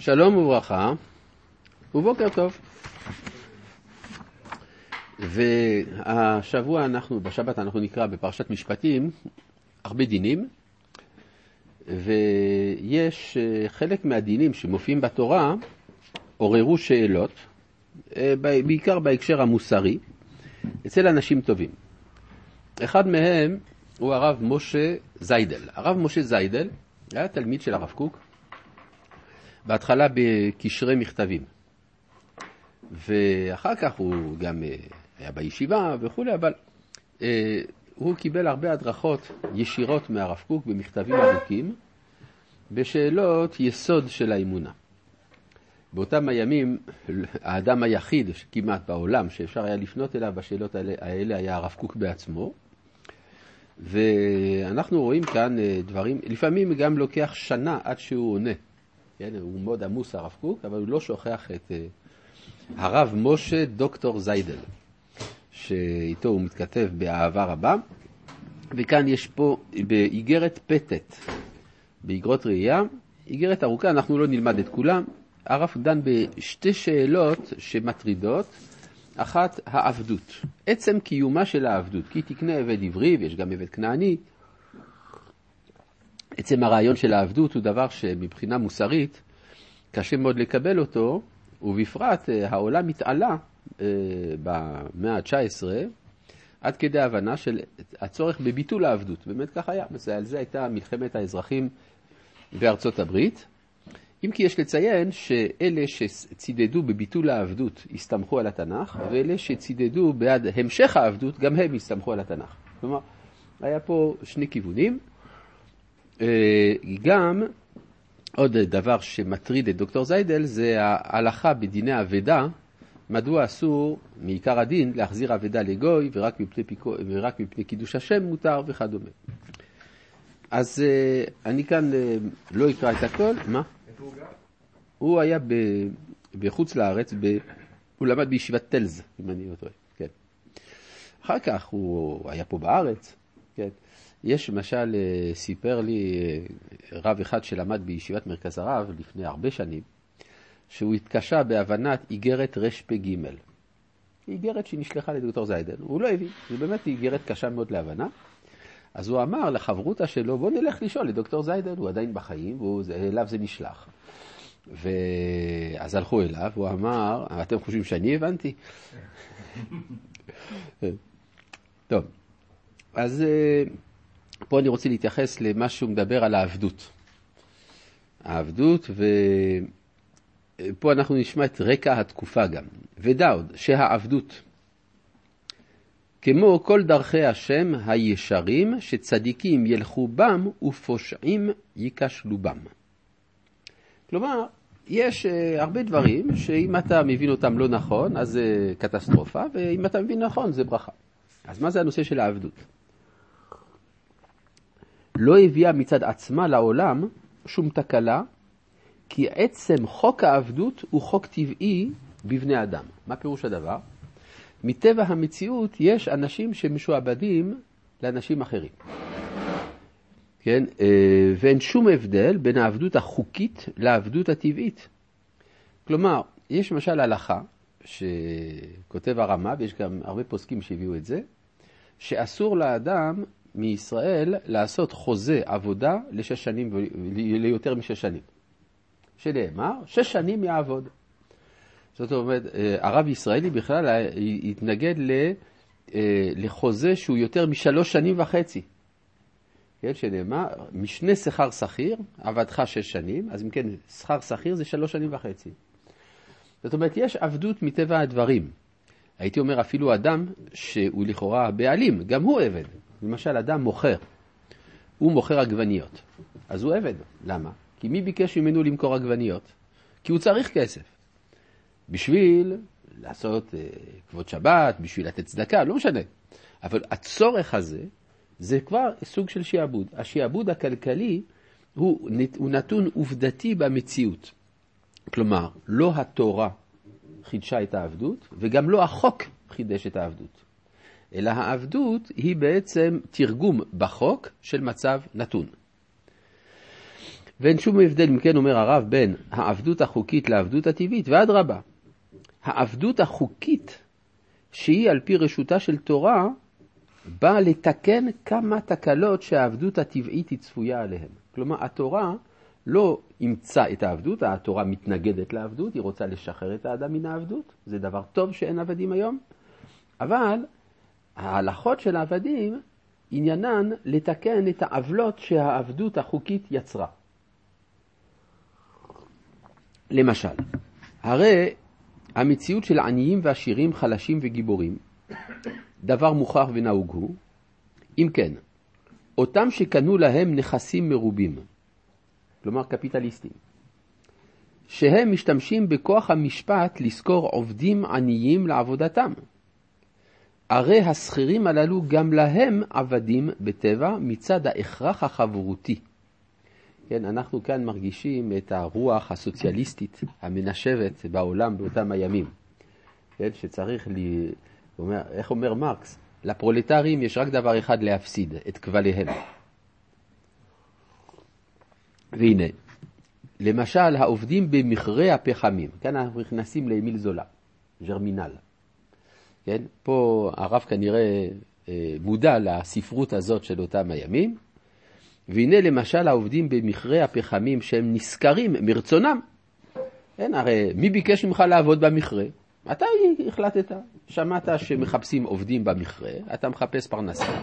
שלום וברכה, ובוקר טוב. והשבוע אנחנו, בשבת אנחנו נקרא בפרשת משפטים הרבה דינים, ויש אה, חלק מהדינים שמופיעים בתורה עוררו שאלות, אה, בעיקר בהקשר המוסרי, אצל אנשים טובים. אחד מהם הוא הרב משה זיידל. הרב משה זיידל היה תלמיד של הרב קוק, בהתחלה בקשרי מכתבים. ואחר כך הוא גם אה, היה בישיבה וכולי, אבל אה, הוא קיבל הרבה הדרכות ישירות מהרב קוק במכתבים ארוכים, בשאלות יסוד של האמונה. באותם הימים, האדם היחיד כמעט בעולם שאפשר היה לפנות אליו בשאלות האלה, היה הרב קוק בעצמו. ואנחנו רואים כאן אה, דברים, לפעמים גם לוקח שנה עד שהוא עונה. כן, הוא מאוד עמוס הרב קוק, אבל הוא לא שוכח את אה, הרב משה דוקטור זיידל, שאיתו הוא מתכתב באהבה רבה. וכאן יש פה באיגרת פתת, באיגרות ראייה, איגרת ארוכה, אנחנו לא נלמד את כולם. הרב דן בשתי שאלות שמטרידות. אחת, העבדות. עצם קיומה של העבדות, כי תקנה עבד עברי ויש גם עבד כנעני. עצם הרעיון של העבדות הוא דבר שמבחינה מוסרית קשה מאוד לקבל אותו, ובפרט אה, העולם התעלה אה, במאה ה-19 עד כדי הבנה של הצורך בביטול העבדות. באמת כך היה, על זה הייתה מלחמת האזרחים בארצות הברית. אם כי יש לציין שאלה שצידדו בביטול העבדות הסתמכו על התנ"ך, ואלה שצידדו בעד המשך העבדות, גם הם הסתמכו על התנ"ך. כלומר, היה פה שני כיוונים. אה, גם עוד דבר שמטריד את דוקטור זיידל זה ההלכה בדיני אבדה, מדוע אסור מעיקר הדין להחזיר אבדה לגוי ורק מפני, פיקו, ורק מפני קידוש השם מותר וכדומה. אז אה, אני כאן אה, לא אקרא את הכל, מה? הוא היה בחוץ לארץ, ב... הוא למד בישיבת טלז, אם אני לא טועה, כן. אחר כך הוא היה פה בארץ, כן. יש למשל, אה, סיפר לי אה, רב אחד שלמד בישיבת מרכז הרב לפני הרבה שנים, שהוא התקשה בהבנת איגרת רפ"ג. איגרת שנשלחה לדוקטור זיידן, הוא לא הבין, זו באמת איגרת קשה מאוד להבנה. אז הוא אמר לחברותא שלו, בוא נלך לשאול לדוקטור זיידן, הוא עדיין בחיים, ואליו זה נשלח. ואז הלכו אליו, הוא אמר, אתם חושבים שאני הבנתי? טוב, אז אה, פה אני רוצה להתייחס למה שהוא מדבר על העבדות. העבדות, ופה אנחנו נשמע את רקע התקופה גם. ודע עוד שהעבדות, כמו כל דרכי השם הישרים, שצדיקים ילכו בם ופושעים ייכשלו בם. כלומר, יש uh, הרבה דברים שאם אתה מבין אותם לא נכון, אז זה קטסטרופה, ואם אתה מבין נכון, זה ברכה. אז מה זה הנושא של העבדות? לא הביאה מצד עצמה לעולם שום תקלה, כי עצם חוק העבדות הוא חוק טבעי בבני אדם. מה פירוש הדבר? מטבע המציאות יש אנשים שמשועבדים לאנשים אחרים. כן? אה, ואין שום הבדל בין העבדות החוקית לעבדות הטבעית. כלומר, יש למשל הלכה שכותב הרמה, ויש גם הרבה פוסקים שהביאו את זה, שאסור לאדם מישראל לעשות חוזה עבודה לשש שנים, ליותר משש שנים. שנאמר, שש שנים יעבוד. זאת אומרת, אה, הרב ישראלי בכלל התנגד אה, לחוזה שהוא יותר משלוש שנים וחצי. כן, שנאמר, משנה שכר שכיר, עבדך שש שנים, אז אם כן, שכר שכיר זה שלוש שנים וחצי. זאת אומרת, יש עבדות מטבע הדברים. הייתי אומר אפילו אדם שהוא לכאורה בעלים, גם הוא עבד. למשל, אדם מוכר, הוא מוכר עגבניות, אז הוא עבד. למה? כי מי ביקש ממנו למכור עגבניות? כי הוא צריך כסף. בשביל לעשות uh, כבוד שבת, בשביל לתת צדקה, לא משנה. אבל הצורך הזה זה כבר סוג של שיעבוד. השיעבוד הכלכלי הוא, הוא נתון עובדתי במציאות. כלומר, לא התורה חידשה את העבדות, וגם לא החוק חידש את העבדות. אלא העבדות היא בעצם תרגום בחוק של מצב נתון. ואין שום הבדל, אם כן אומר הרב, בין העבדות החוקית לעבדות הטבעית, ואדרבה, העבדות החוקית, שהיא על פי רשותה של תורה, באה לתקן כמה תקלות שהעבדות הטבעית היא צפויה עליהן. כלומר, התורה לא אימצה את העבדות, התורה מתנגדת לעבדות, היא רוצה לשחרר את האדם מן העבדות, זה דבר טוב שאין עבדים היום, אבל ההלכות של העבדים, עניינן לתקן את העוולות שהעבדות החוקית יצרה. למשל, הרי המציאות של עניים ועשירים, חלשים וגיבורים, דבר מוכח ונהוג הוא, אם כן, אותם שקנו להם נכסים מרובים, כלומר קפיטליסטים, שהם משתמשים בכוח המשפט לשכור עובדים עניים לעבודתם. הרי השכירים הללו גם להם עבדים בטבע מצד ההכרח החברותי. כן, אנחנו כאן מרגישים את הרוח הסוציאליסטית המנשבת בעולם באותם הימים. כן, שצריך, לי, אומר, איך אומר מרקס? לפרולטרים יש רק דבר אחד להפסיד, את כבליהם. והנה, למשל העובדים במכרה הפחמים, כאן אנחנו נכנסים לאמיל זולה, ג'רמינל. כן? פה הרב כנראה אה, מודע לספרות הזאת של אותם הימים, והנה למשל העובדים במכרה הפחמים שהם נשכרים מרצונם. כן, הרי מי ביקש ממך לעבוד במכרה? אתה החלטת, שמעת שמחפשים עובדים במכרה, אתה מחפש פרנסה,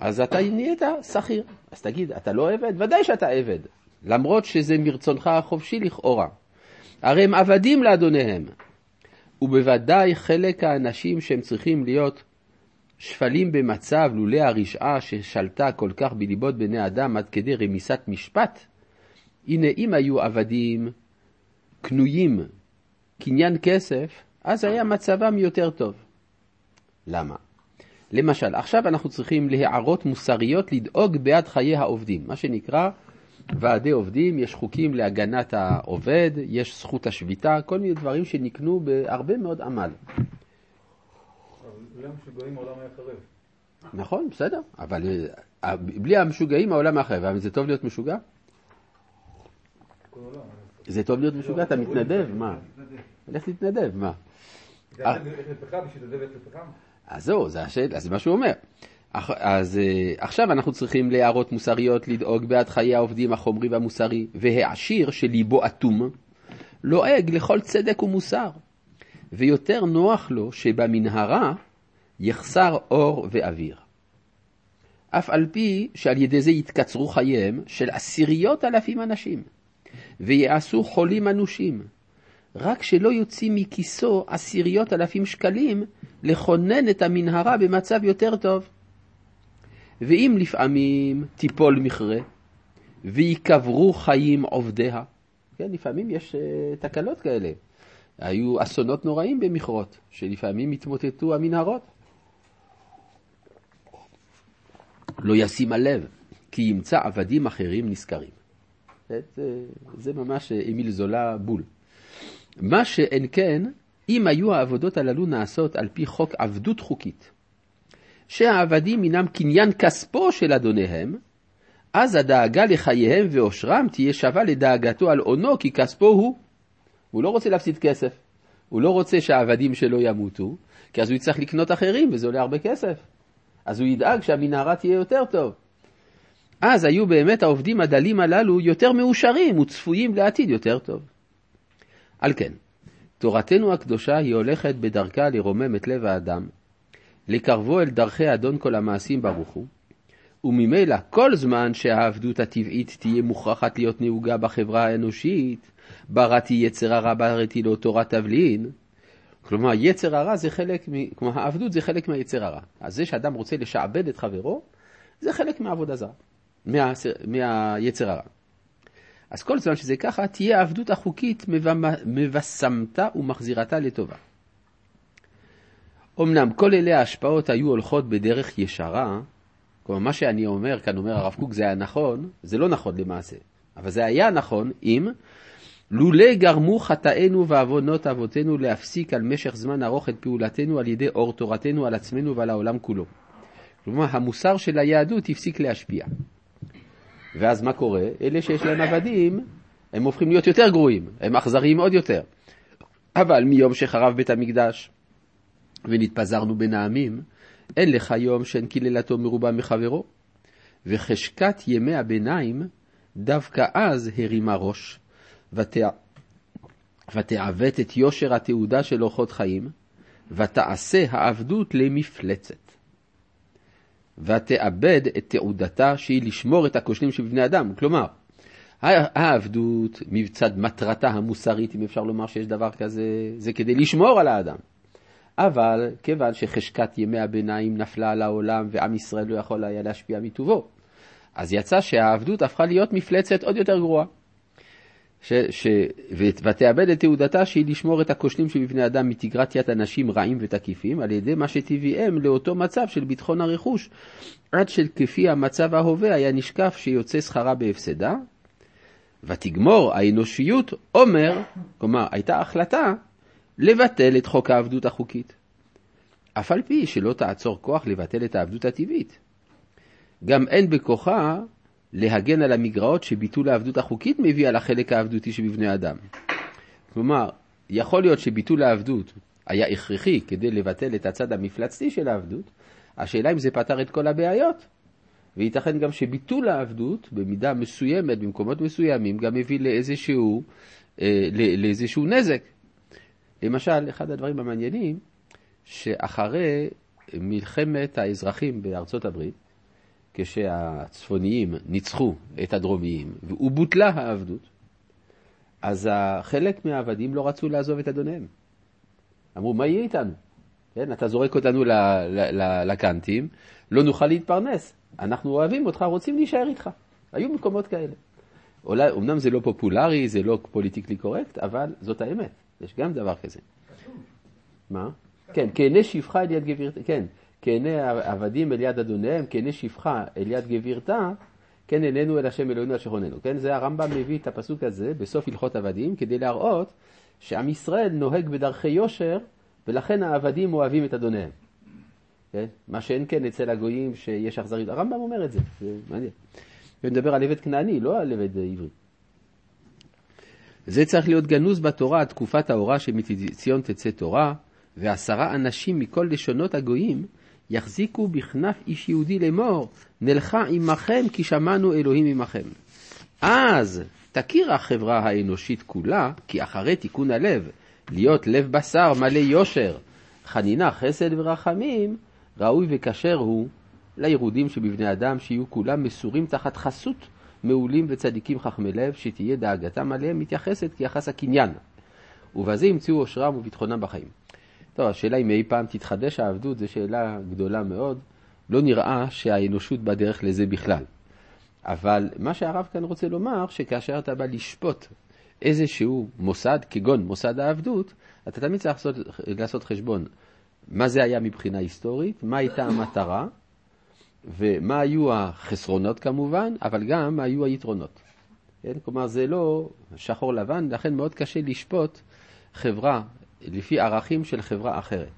אז אתה נהיית שכיר. אז תגיד, אתה לא עבד? ודאי שאתה עבד, למרות שזה מרצונך החופשי לכאורה. הרי הם עבדים לאדוניהם, ובוודאי חלק האנשים שהם צריכים להיות שפלים במצב לולא הרשעה ששלטה כל כך בליבות בני אדם עד כדי רמיסת משפט, הנה אם היו עבדים קנויים קניין כסף, אז היה מצבם יותר טוב. למה? למשל, עכשיו אנחנו צריכים להערות מוסריות לדאוג בעד חיי העובדים, מה שנקרא ועדי עובדים, יש חוקים להגנת העובד, יש זכות השביתה, כל מיני דברים שנקנו בהרבה מאוד עמל. נכון, בסדר, אבל אה, בלי המשוגעים העולם חרב. אבל זה טוב להיות משוגע? זה טוב להיות משוגע, אתה מתנדב, מה? לך תתנדב, מה? אז זהו, זה מה שהוא אומר. אז אה, עכשיו אנחנו צריכים להערות מוסריות לדאוג בעד חיי העובדים החומרי והמוסרי, והעשיר שליבו אטום, לועג לכל צדק ומוסר, ויותר נוח לו שבמנהרה יחסר אור ואוויר. אף על פי שעל ידי זה יתקצרו חייהם של עשיריות אלפים אנשים, ויעשו חולים אנושים, רק שלא יוציא מכיסו עשיריות אלפים שקלים לכונן את המנהרה במצב יותר טוב. ואם לפעמים תיפול מכרה, ויקברו חיים עובדיה, כן, לפעמים יש uh, תקלות כאלה. היו אסונות נוראים במכרות, שלפעמים התמוטטו המנהרות. לא ישים הלב, כי ימצא עבדים אחרים נשכרים. זה, זה ממש אמיל זולה בול. מה שאין כן, אם היו העבודות הללו נעשות על פי חוק עבדות חוקית, שהעבדים הינם קניין כספו של אדוניהם, אז הדאגה לחייהם ואושרם תהיה שווה לדאגתו על אונו, כי כספו הוא. הוא לא רוצה להפסיד כסף. הוא לא רוצה שהעבדים שלו ימותו, כי אז הוא יצטרך לקנות אחרים, וזה עולה הרבה כסף. אז הוא ידאג שהמנהרה תהיה יותר טוב. אז היו באמת העובדים הדלים הללו יותר מאושרים וצפויים לעתיד יותר טוב. על כן, תורתנו הקדושה היא הולכת בדרכה לרומם את לב האדם, לקרבו אל דרכי אדון כל המעשים ברוך הוא, וממילא כל זמן שהעבדות הטבעית תהיה מוכרחת להיות נהוגה בחברה האנושית, בראתי יצר הרע בראתי לו תורת תבלין, כלומר, יצר הרע זה חלק, מ... כלומר, העבדות זה חלק מהיצר הרע. אז זה שאדם רוצה לשעבד את חברו, זה חלק מהעבודה זרה, מה... מהיצר הרע. אז כל זמן שזה ככה, תהיה העבדות החוקית מבשמתה ומחזירתה לטובה. אמנם כל אלה ההשפעות היו הולכות בדרך ישרה, כלומר מה שאני אומר, כאן אומר הרב קוק, זה היה נכון, זה לא נכון למעשה, אבל זה היה נכון אם לולא גרמו חטאינו ועוונות אבותינו להפסיק על משך זמן ארוך את פעולתנו על ידי אור תורתנו על עצמנו ועל העולם כולו. כלומר, המוסר של היהדות הפסיק להשפיע. ואז מה קורה? אלה שיש להם עבדים, הם הופכים להיות יותר גרועים, הם אכזריים עוד יותר. אבל מיום שחרב בית המקדש ונתפזרנו בין העמים, אין לך יום שאין קללתו מרובה מחברו. וחשקת ימי הביניים, דווקא אז הרימה ראש, ותע... ותעוות את יושר התעודה של אורחות חיים, ותעשה העבדות למפלצת. ותאבד את תעודתה שהיא לשמור את הכושלים של בני אדם. כלומר, העבדות מצד מטרתה המוסרית, אם אפשר לומר שיש דבר כזה, זה כדי לשמור על האדם. אבל כיוון שחשקת ימי הביניים נפלה על העולם ועם ישראל לא יכול היה להשפיע מטובו, אז יצא שהעבדות הפכה להיות מפלצת עוד יותר גרועה. ש, ש, ותאבד את תעודתה שהיא לשמור את הכושלים שבבני אדם מתגרת אנשים רעים ותקיפים על ידי מה שטבעיהם לאותו מצב של ביטחון הרכוש עד שכפי המצב ההווה היה נשקף שיוצא שכרה בהפסדה ותגמור האנושיות אומר, כלומר הייתה החלטה לבטל את חוק העבדות החוקית אף על פי שלא תעצור כוח לבטל את העבדות הטבעית גם אין בכוחה להגן על המגרעות שביטול העבדות החוקית מביא על החלק העבדותי שבבני אדם. כלומר, יכול להיות שביטול העבדות היה הכרחי כדי לבטל את הצד המפלצתי של העבדות, השאלה אם זה פתר את כל הבעיות. וייתכן גם שביטול העבדות במידה מסוימת, במקומות מסוימים, גם מביא לאיזשהו, אה, לאיזשהו נזק. למשל, אחד הדברים המעניינים, שאחרי מלחמת האזרחים בארצות הברית, כשהצפוניים ניצחו את הדרומיים ובוטלה העבדות, אז חלק מהעבדים לא רצו לעזוב את אדוניהם. אמרו, מה יהיה איתנו? כן, אתה זורק אותנו לקנטים, לא נוכל להתפרנס. אנחנו אוהבים אותך, רוצים להישאר איתך. היו מקומות כאלה. אולי, אמנם זה לא פופולרי, זה לא פוליטיקלי קורקט, אבל זאת האמת. יש גם דבר כזה. מה? כן, כעיני שפחה אל יד גבירתה, כן. כעיני עבדים אל יד אדוניהם, כעיני שפחה אל יד גבירתה, כן עינינו אל השם אלוהינו אשר עוננו. כן, זה הרמב"ם מביא את הפסוק הזה בסוף הלכות עבדים, כדי להראות שעם ישראל נוהג בדרכי יושר, ולכן העבדים אוהבים את אדוניהם. כן? מה שאין כן אצל הגויים שיש אכזריות. הרמב"ם אומר את זה, זה מעניין. הוא מדבר על עבד כנעני, לא על עבד עברי. זה צריך להיות גנוז בתורה תקופת ההוראה שמציון תצא תורה, ועשרה אנשים מכל לשונות הגויים יחזיקו בכנף איש יהודי לאמור, נלכה עמכם כי שמענו אלוהים עמכם. אז תכיר החברה האנושית כולה, כי אחרי תיקון הלב, להיות לב בשר מלא יושר, חנינה, חסד ורחמים, ראוי וכשר הוא לירודים שבבני אדם שיהיו כולם מסורים תחת חסות מעולים וצדיקים חכמי לב, שתהיה דאגתם עליהם מתייחסת כיחס הקניין. ובזה ימצאו אושרם וביטחונם בחיים. טוב, השאלה אם אי פעם תתחדש העבדות זו שאלה גדולה מאוד. לא נראה שהאנושות בדרך לזה בכלל. אבל מה שהרב כאן רוצה לומר, שכאשר אתה בא לשפוט איזשהו מוסד, כגון מוסד העבדות, אתה תמיד צריך לעשות, לעשות חשבון מה זה היה מבחינה היסטורית, מה הייתה המטרה, ומה היו החסרונות כמובן, אבל גם מה היו היתרונות. כן? כלומר, זה לא שחור לבן, לכן מאוד קשה לשפוט חברה לפי ערכים של חברה אחרת.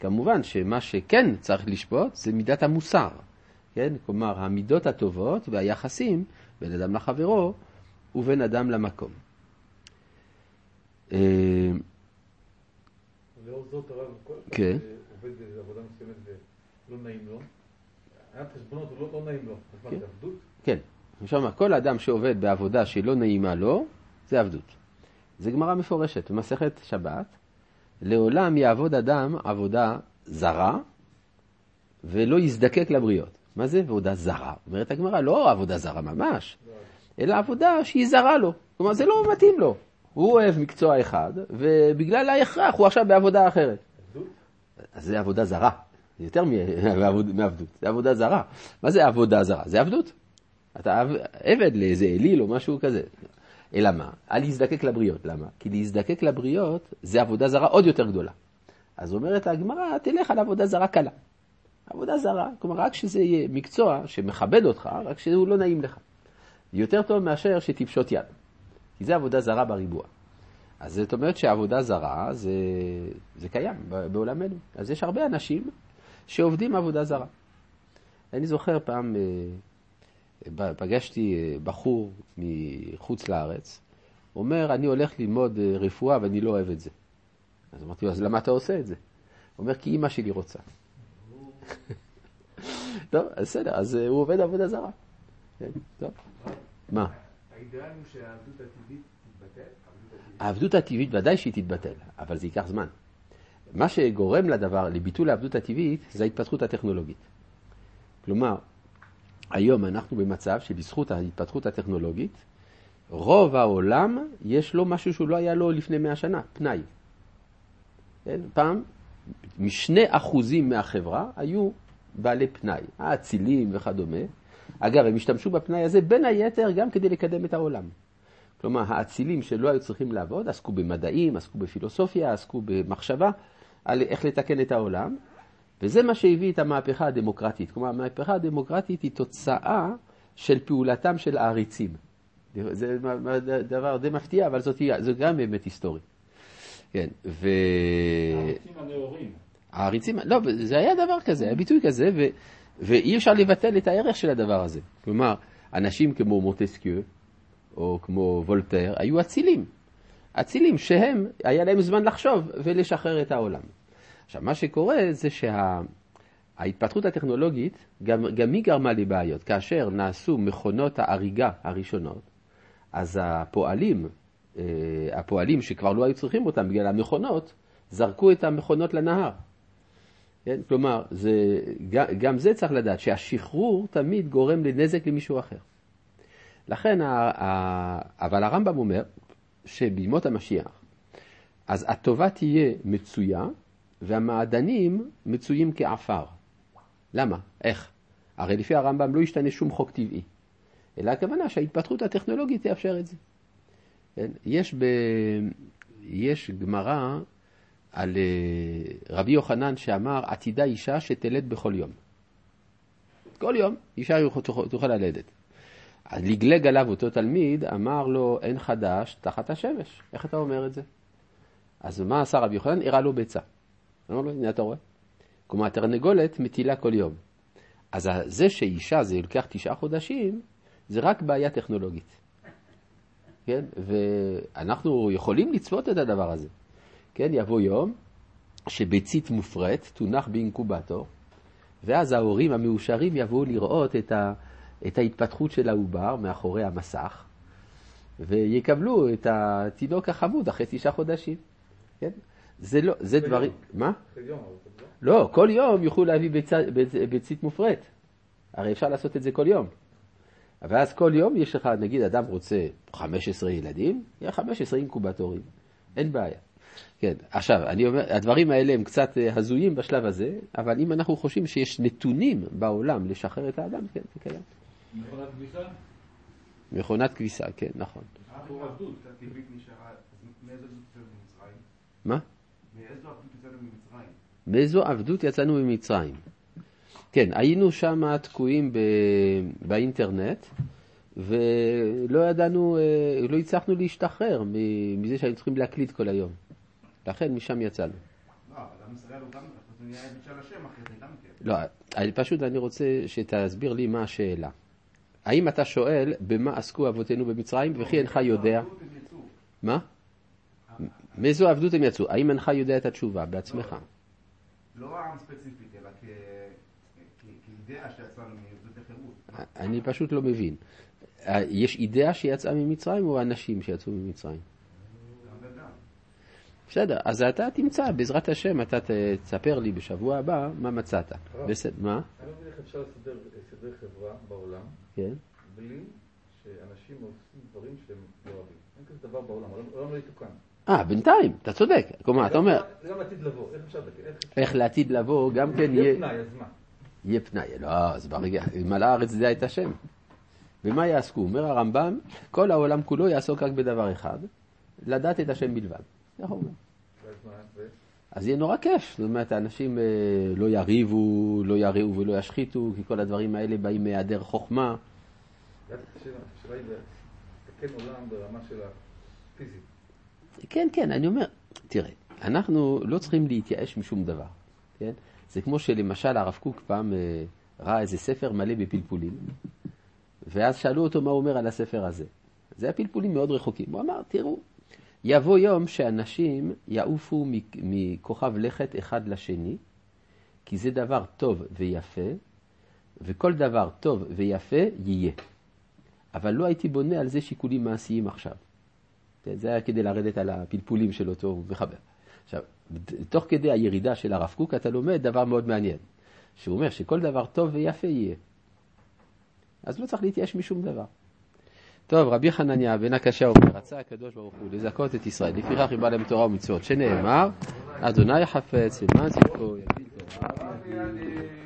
כמובן שמה שכן צריך לשפוט זה מידת המוסר, כן? כלומר המידות הטובות והיחסים בין אדם לחברו ובין אדם למקום. אה, לאור זאת הרב, כל אחד כן. שעובד בעבודה מסוימת ולא נעים לו, היה חשבונות ולא לא נעים לו, עבדות? כן, עכשיו כל אדם שעובד בעבודה שלא נעימה לו, זה עבדות. זה גמרא מפורשת במסכת שבת, לעולם יעבוד אדם עבודה זרה ולא יזדקק לבריות. מה זה עבודה זרה? אומרת הגמרא, לא עבודה זרה ממש, אלא עבודה שהיא זרה לו. כלומר, זה לא מתאים לו. הוא אוהב מקצוע אחד, ובגלל ההכרח הוא עכשיו בעבודה אחרת. אז זה עבודה זרה. זה יותר מעבדות, זה עבודה זרה. מה זה עבודה זרה? זה עבדות. אתה עבד לאיזה אליל או משהו כזה. אלא מה? על להזדקק לבריות. למה? כי להזדקק לבריות זה עבודה זרה עוד יותר גדולה. אז אומרת הגמרא, תלך על עבודה זרה קלה. עבודה זרה, כלומר רק שזה יהיה מקצוע שמכבד אותך, רק שהוא לא נעים לך. יותר טוב מאשר שתפשוט יד. כי זה עבודה זרה בריבוע. אז זאת אומרת שעבודה זרה זה, זה קיים בעולמנו. אז יש הרבה אנשים שעובדים עבודה זרה. אני זוכר פעם אה, פגשתי אה, בחור מחוץ לארץ, אומר, אני הולך ללמוד אה, רפואה ואני לא אוהב את זה. אז אמרתי לו, אז למה אתה עושה את זה? הוא אומר, כי אימא שלי רוצה. טוב, אז בסדר, אז הוא עובד עבודה זרה. כן, טוב. מה? האידאל הוא שהעבדות הטבעית תתבטל? העבדות הטבעית ודאי שהיא תתבטל, אבל זה ייקח זמן. מה שגורם לדבר, לביטול העבדות הטבעית, זה ההתפתחות הטכנולוגית. כלומר, היום אנחנו במצב שבזכות ההתפתחות הטכנולוגית, רוב העולם יש לו משהו שהוא לא היה לו לפני מאה שנה, פנאי. כן? פעם, משני אחוזים מהחברה היו בעלי פנאי, האצילים וכדומה. אגב, הם השתמשו בפנאי הזה בין היתר גם כדי לקדם את העולם. כלומר, האצילים שלא היו צריכים לעבוד, עסקו במדעים, עסקו בפילוסופיה, עסקו במחשבה על איך לתקן את העולם, וזה מה שהביא את המהפכה הדמוקרטית. כלומר, המהפכה הדמוקרטית היא תוצאה של פעולתם של העריצים. זה דבר די מפתיע, אבל זאת, זאת גם באמת היסטורי. כן, ו... העריצים הנאורים. העריצים, לא, זה היה דבר כזה, היה ביטוי כזה, ו, ואי אפשר לבטל את הערך של הדבר הזה. כלומר, אנשים כמו מוטסקיו, או כמו וולטר, היו אצילים. אצילים שהם, היה להם זמן לחשוב ולשחרר את העולם. עכשיו, מה שקורה זה שההתפתחות שה... הטכנולוגית, גם, גם היא גרמה לבעיות. כאשר נעשו מכונות ההריגה הראשונות, אז הפועלים, אה, הפועלים שכבר לא היו צריכים אותם בגלל המכונות, זרקו את המכונות לנהר. כן? כלומר, זה, גם זה צריך לדעת, שהשחרור תמיד גורם לנזק למישהו אחר. לכן, אבל הרמב"ם אומר שבימות המשיח, אז הטובה תהיה מצויה והמעדנים מצויים כעפר. למה? איך? הרי לפי הרמב"ם לא ישתנה שום חוק טבעי, אלא הכוונה שההתפתחות הטכנולוגית תאפשר את זה. כן? יש, ב... יש גמרא על אה, רבי יוחנן שאמר, עתידה אישה שתלד בכל יום. כל יום אישה תוכל ללדת. לגלג עליו אותו תלמיד, אמר לו, אין חדש תחת השמש. איך אתה אומר את זה? אז מה עשה רבי יוחנן? הראה לו ביצה. אמר לו, הנה אתה רואה. כלומר, התרנגולת מטילה כל יום. אז זה שאישה זה לוקח תשעה חודשים, זה רק בעיה טכנולוגית. כן? ואנחנו יכולים לצפות את הדבר הזה. כן? יבוא יום שביצית מופרית תונח באינקובטור, ואז ההורים המאושרים יבואו לראות את, ה, את ההתפתחות של העובר מאחורי המסך, ויקבלו את התינוק החמוד אחרי תשעה חודשים. כן? זה לא, זה דברים, מה? לא, כל יום יוכלו להביא ביצית מופרית. הרי אפשר לעשות את זה כל יום. ואז כל יום יש לך, נגיד אדם רוצה 15 ילדים, יהיה 15 אינקובטורים, אין בעיה. כן, עכשיו, אני אומר, הדברים האלה הם קצת אה, הזויים בשלב הזה, אבל אם אנחנו חושבים שיש נתונים בעולם לשחרר את האדם, כן, זה קיים. מכונת כביסה? מכונת כביסה, כן, נכון. מה? מאיזו עבדות יצאנו ממצרים? כן, היינו שם תקועים ב... באינטרנט, ולא ידענו, אה, לא הצלחנו להשתחרר מזה שהיינו צריכים להקליט כל היום. לכן משם יצאנו. לא, אבל עם ישראל הוא גם, זה נהיה עבד של השם אחרי זה גם כן. לא, אני, פשוט אני רוצה שתסביר לי מה השאלה. האם אתה שואל במה עסקו אבותינו במצרים וכי אינך יודע? מה? מאיזו עבדות הם יצאו? האם אינך יודע את התשובה בעצמך? לא עם ספציפית, אלא כאידאה שיצאנו מעבדות החירות. אני פשוט לא מבין. יש אידאה שיצאה ממצרים או אנשים שיצאו ממצרים? בסדר, אז אתה תמצא, בעזרת השם, אתה תספר לי בשבוע הבא מה מצאת. בסדר, מה? אני לא מבין איך אפשר לסדר סדרי חברה בעולם, כן. בלי שאנשים עושים דברים שהם לא אוהבים. אין כזה דבר בעולם, העולם לא יתוקן. אה, בינתיים, אתה צודק. כלומר, אתה אומר... זה גם לעתיד לבוא, איך אפשר... איך לעתיד לבוא, גם כן יהיה... יהיה פנאי, אז מה? יהיה פנאי, לא, אז ברגע, מלאה הארץ זה את השם. ומה יעסקו? אומר הרמב"ם, כל העולם כולו יעסוק רק בדבר אחד, לדעת את השם בלבד. איך אומר? אז יהיה נורא כיף, זאת אומרת, האנשים אה, לא יריבו, לא יראו ולא ישחיתו, כי כל הדברים האלה באים מהיעדר חוכמה. השאלה היא לתקן עולם ברמה של הפיזית. כן, כן, אני אומר, תראה, אנחנו לא צריכים להתייאש משום דבר, כן? זה כמו שלמשל הרב קוק פעם אה, ראה איזה ספר מלא בפלפולים, ואז שאלו אותו מה הוא אומר על הספר הזה. זה הפלפולים מאוד רחוקים. הוא אמר, תראו, יבוא יום שאנשים יעופו מכוכב לכת אחד לשני, כי זה דבר טוב ויפה, וכל דבר טוב ויפה יהיה. אבל לא הייתי בונה על זה שיקולים מעשיים עכשיו. זה היה כדי לרדת על הפלפולים של אותו מחבר. עכשיו, תוך כדי הירידה של הרב קוק אתה לומד דבר מאוד מעניין, שהוא אומר שכל דבר טוב ויפה יהיה. אז לא צריך להתייאש משום דבר. טוב, רבי חנניה בן הקשה אומר, רצה הקדוש ברוך הוא לזכות את ישראל, לפיכך היא באה להם תורה ומצוות, שנאמר, אדוני חפץ למען צדקו יביא תורה